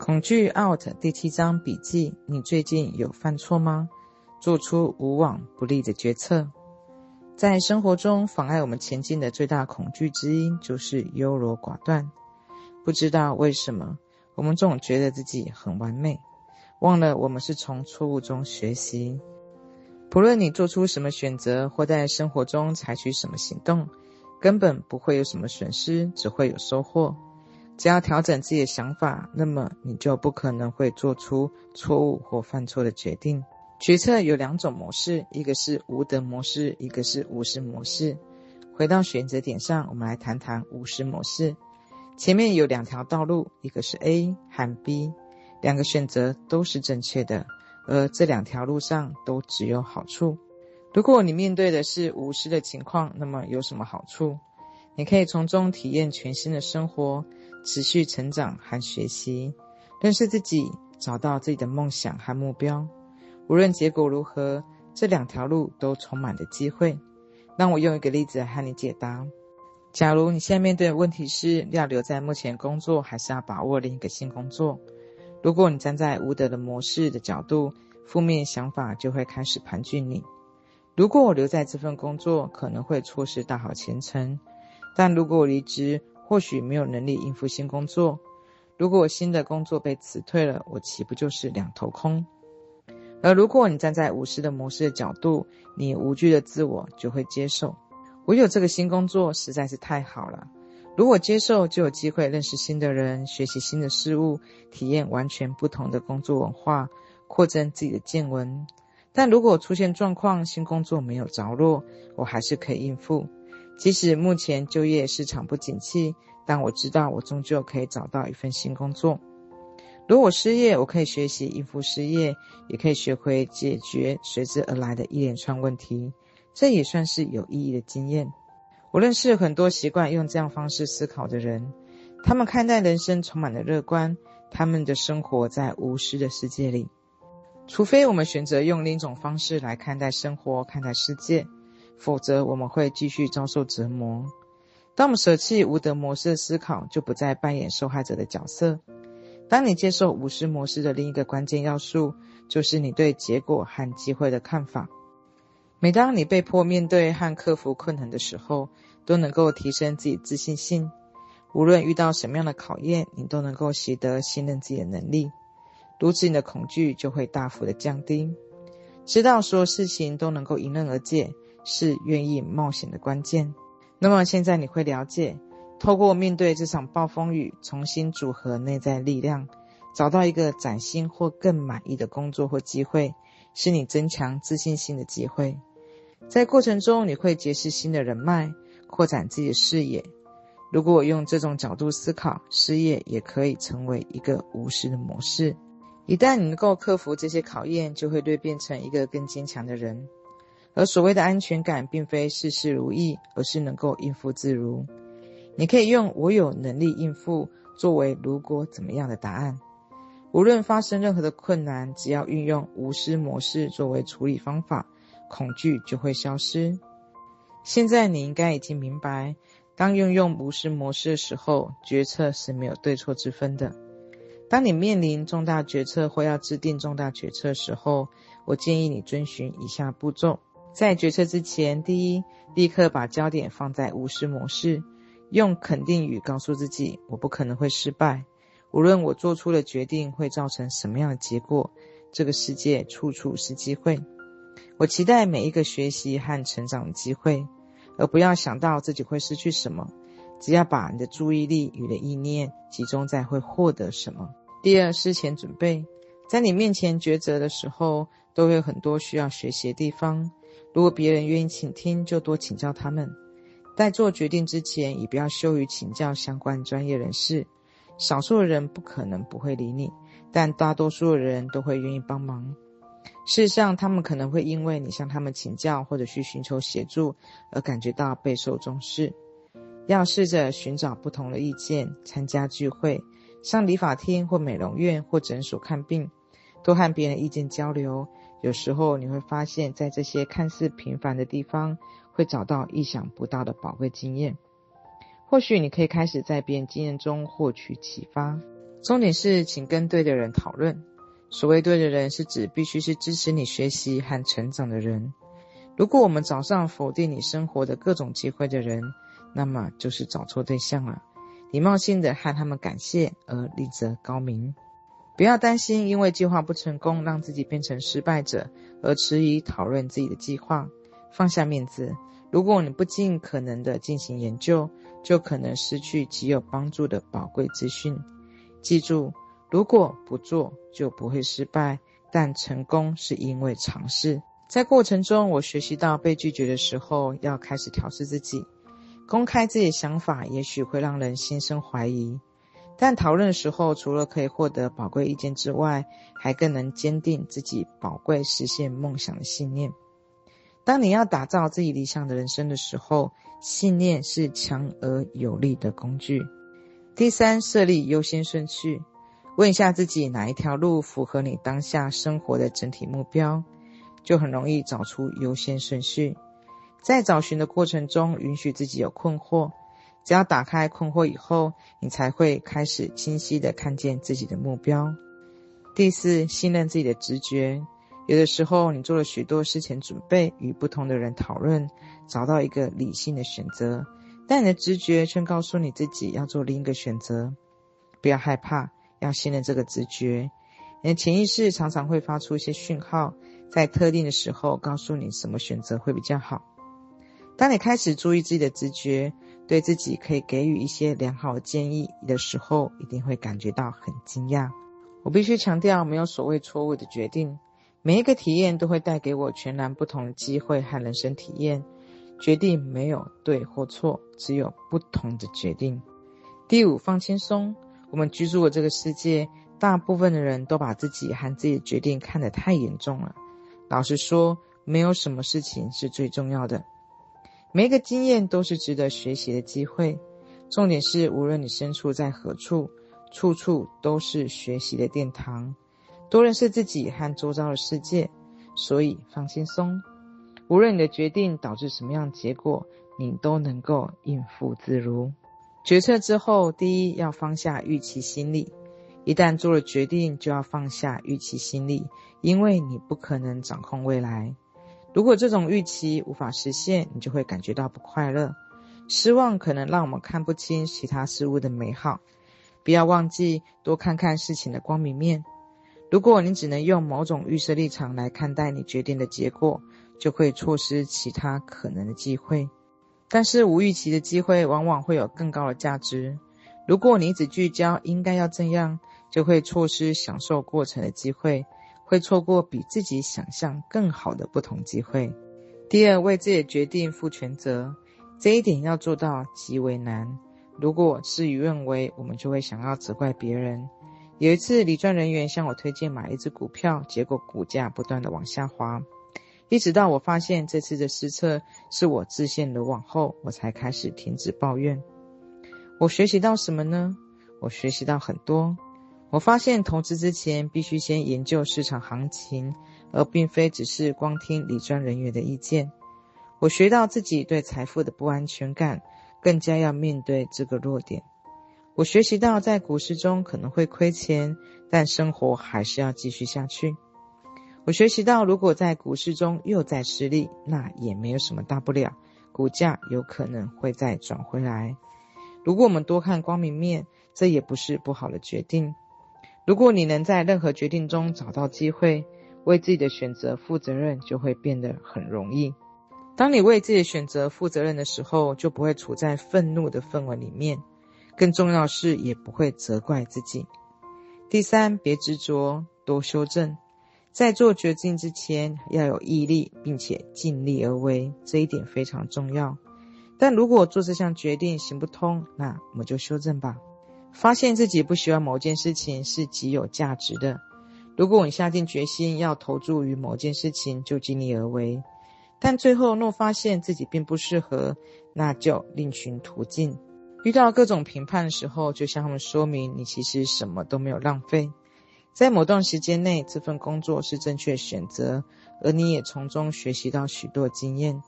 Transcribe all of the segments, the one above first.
恐惧 out 第七章笔记：你最近有犯错吗？做出无往不利的决策。在生活中，妨碍我们前进的最大恐惧之一就是优柔寡断。不知道为什么，我们总觉得自己很完美，忘了我们是从错误中学习。不论你做出什么选择，或在生活中采取什么行动，根本不会有什么损失，只会有收获。只要调整自己的想法，那么你就不可能会做出错误或犯错的决定。决策有两种模式，一个是无德模式，一个是无私模式。回到选择点上，我们来谈谈无私模式。前面有两条道路，一个是 A 和 B，两个选择都是正确的，而这两条路上都只有好处。如果你面对的是无私的情况，那么有什么好处？你可以从中体验全新的生活。持续成长和学习，认识自己，找到自己的梦想和目标。无论结果如何，这两条路都充满着机会。让我用一个例子和你解答：假如你现在面对的问题是要留在目前工作，还是要把握另一个新工作？如果你站在无德的模式的角度，负面想法就会开始盘踞你。如果我留在这份工作，可能会错失大好前程；但如果我离职，或许没有能力应付新工作。如果我新的工作被辞退了，我岂不就是两头空？而如果你站在无私的模式的角度，你无惧的自我就会接受。我有这个新工作实在是太好了。如果接受，就有机会认识新的人，学习新的事物，体验完全不同的工作文化，扩增自己的见闻。但如果出现状况，新工作没有着落，我还是可以应付。即使目前就业市场不景气，但我知道我终究可以找到一份新工作。如果失业，我可以学习应付失业，也可以学会解决随之而来的一连串问题。这也算是有意义的经验。我认识很多习惯用这样方式思考的人，他们看待人生充满了乐观，他们的生活在无私的世界里。除非我们选择用另一种方式来看待生活、看待世界。否则，我们会继续遭受折磨。当我们舍弃无德模式的思考，就不再扮演受害者的角色。当你接受无失模式的另一个关键要素，就是你对结果和机会的看法。每当你被迫面对和克服困难的时候，都能够提升自己自信心。无论遇到什么样的考验，你都能够习得信任自己的能力。如此，你的恐惧就会大幅的降低。知道所有事情都能够迎刃而解。是愿意冒险的关键。那么现在你会了解，透过面对这场暴风雨，重新组合内在力量，找到一个崭新或更满意的工作或机会，是你增强自信心的机会。在过程中，你会结识新的人脉，扩展自己的视野。如果我用这种角度思考，失业也可以成为一个无失的模式。一旦你能够克服这些考验，就会蜕变成一个更坚强的人。而所谓的安全感，并非事事如意，而是能够应付自如。你可以用“我有能力应付”作为“如果怎么样的答案”。无论发生任何的困难，只要运用无私模式作为处理方法，恐惧就会消失。现在你应该已经明白，当运用无私模式的时候，决策是没有对错之分的。当你面临重大决策或要制定重大决策的时候，我建议你遵循以下步骤。在决策之前，第一，立刻把焦点放在无视模式，用肯定语告诉自己：“我不可能会失败，无论我做出的决定会造成什么样的结果，这个世界处处是机会。我期待每一个学习和成长的机会，而不要想到自己会失去什么。只要把你的注意力与的意念集中在会获得什么。第二，事前准备，在你面前抉择的时候，都会有很多需要学习的地方。如果别人愿意倾听，就多请教他们。在做决定之前，也不要羞于请教相关专业人士。少数的人不可能不会理你，但大多数的人都会愿意帮忙。事实上，他们可能会因为你向他们请教或者去寻求协助而感觉到备受重视。要试着寻找不同的意见，参加聚会，上理发厅或美容院或诊所看病，多和别人意见交流。有时候你会发现，在这些看似平凡的地方，会找到意想不到的宝贵经验。或许你可以开始在别人经验中获取启发。重点是，请跟对的人讨论。所谓对的人，是指必须是支持你学习和成长的人。如果我们找上否定你生活的各种机会的人，那么就是找错对象了。礼貌性的和他们感谢，而立则高明。不要担心因为计划不成功，让自己变成失败者，而迟疑讨论自己的计划。放下面子。如果你不尽可能的进行研究，就可能失去极有帮助的宝贵资讯。记住，如果不做，就不会失败，但成功是因为尝试。在过程中，我学习到被拒绝的时候，要开始调试自己。公开自己的想法，也许会让人心生怀疑，但讨论的时候，除了可以获得宝贵意见之外，还更能坚定自己宝贵实现梦想的信念。当你要打造自己理想的人生的时候，信念是强而有力的工具。第三，设立优先顺序，问一下自己哪一条路符合你当下生活的整体目标，就很容易找出优先顺序。在找寻的过程中，允许自己有困惑，只要打开困惑以后，你才会开始清晰地看见自己的目标。第四，信任自己的直觉。有的时候，你做了许多事前准备，与不同的人讨论，找到一个理性的选择，但你的直觉却告诉你自己要做另一个选择。不要害怕，要信任这个直觉。你的潜意识常常会发出一些讯号，在特定的时候告诉你什么选择会比较好。当你开始注意自己的直觉，对自己可以给予一些良好的建议的时候，一定会感觉到很惊讶。我必须强调，没有所谓错误的决定。每一个体验都会带给我全然不同的机会和人生体验。决定没有对或错，只有不同的决定。第五，放轻松。我们居住的这个世界，大部分的人都把自己和自己的决定看得太严重了。老实说，没有什么事情是最重要的。每一个经验都是值得学习的机会。重点是，无论你身处在何处，处处都是学习的殿堂。多认识自己和周遭的世界，所以放轻松。无论你的决定导致什么样的结果，你都能够应付自如。决策之后，第一要放下预期心理。一旦做了决定，就要放下预期心理，因为你不可能掌控未来。如果这种预期无法实现，你就会感觉到不快乐。失望可能让我们看不清其他事物的美好。不要忘记多看看事情的光明面。如果你只能用某种预设立场来看待你决定的结果，就会错失其他可能的机会。但是无预期的机会往往会有更高的价值。如果你只聚焦应该要这样，就会错失享受过程的机会，会错过比自己想象更好的不同机会。第二，为自己的决定负全责，这一点要做到极为难。如果事与愿违，我们就会想要责怪别人。有一次，理专人员向我推荐买一只股票，结果股价不断的往下滑，一直到我发现这次的失策是我自陷的网后，我才开始停止抱怨。我学习到什么呢？我学习到很多。我发现投资之前必须先研究市场行情，而并非只是光听理专人员的意见。我学到自己对财富的不安全感，更加要面对这个弱点。我学习到，在股市中可能会亏钱，但生活还是要继续下去。我学习到，如果在股市中又再失利，那也没有什么大不了，股价有可能会再转回来。如果我们多看光明面，这也不是不好的决定。如果你能在任何决定中找到机会，为自己的选择负责任，就会变得很容易。当你为自己的选择负责任的时候，就不会处在愤怒的氛围里面。更重要是，也不会责怪自己。第三，别执着，多修正。在做决定之前，要有毅力，并且尽力而为，这一点非常重要。但如果做这项决定行不通，那我们就修正吧。发现自己不喜欢某件事情是极有价值的。如果你下定决心要投注于某件事情，就尽力而为。但最后若发现自己并不适合，那就另寻途径。遇到各种评判的时候，就向他们说明你其实什么都没有浪费。在某段时间内，这份工作是正确选择，而你也从中学习到许多经验。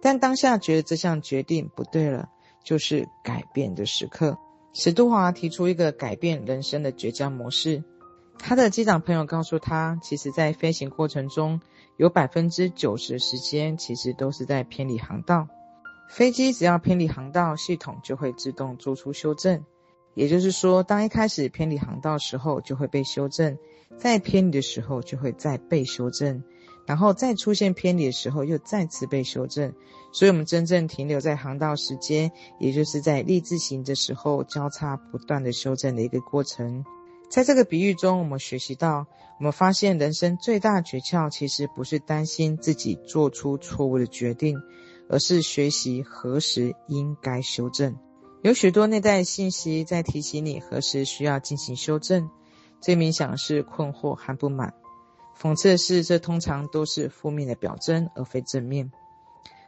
但当下觉得这项决定不对了，就是改变的时刻。史都华提出一个改变人生的绝佳模式。他的机长朋友告诉他，其实，在飞行过程中，有百分之九十的时间其实都是在偏离航道。飞机只要偏离航道，系统就会自动做出修正。也就是说，当一开始偏离航道时候，就会被修正；再偏离的时候，就会再被修正；然后再出现偏离的时候，又再次被修正。所以，我们真正停留在航道时间，也就是在立字形的时候，交叉不断的修正的一个过程。在这个比喻中，我们学习到，我们发现人生最大诀窍，其实不是担心自己做出错误的决定，而是学习何时应该修正。有许多内在信息在提醒你何时需要进行修正。最明显的是困惑和不满。讽刺的是，这通常都是负面的表征，而非正面。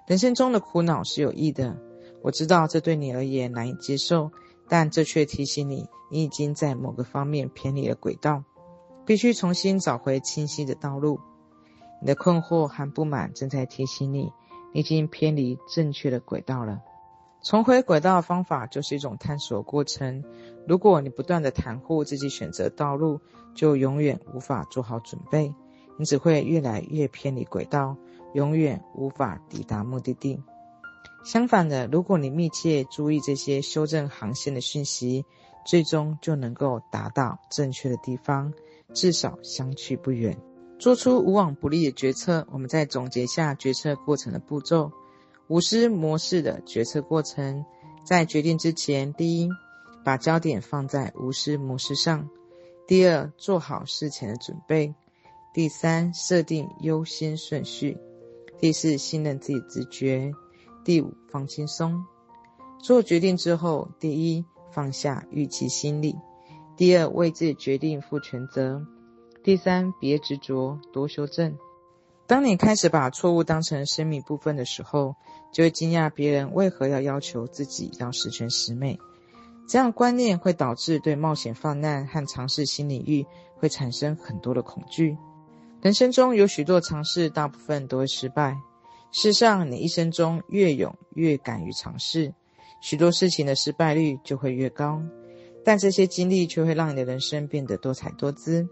人生中的苦恼是有益的，我知道这对你而言难以接受，但这却提醒你，你已经在某个方面偏离了轨道，必须重新找回清晰的道路。你的困惑和不满正在提醒你，你已经偏离正确的轨道了。重回轨道的方法就是一种探索过程。如果你不断地袒护自己选择道路，就永远无法做好准备，你只会越来越偏离轨道，永远无法抵达目的地。相反的，如果你密切注意这些修正航线的讯息，最终就能够达到正确的地方，至少相去不远。做出无往不利的决策。我们再总结下决策过程的步骤。无私模式的决策过程，在决定之前，第一，把焦点放在无私模式上；第二，做好事前的准备；第三，设定优先顺序；第四，信任自己直觉；第五，放轻松。做决定之后，第一，放下预期心理；第二，为自己决定负全责；第三，别执着，多修正。当你开始把错误当成生命部分的时候，就会惊讶别人为何要要求自己要十全十美。这样观念会导致对冒险犯难和尝试新领域会产生很多的恐惧。人生中有许多尝试，大部分都会失败。事实上，你一生中越勇越敢于尝试，许多事情的失败率就会越高。但这些经历却会让你的人生变得多彩多姿，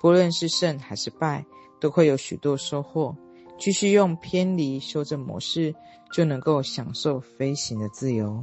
不论是胜还是败。都会有许多收获。继续用偏离修正模式，就能够享受飞行的自由。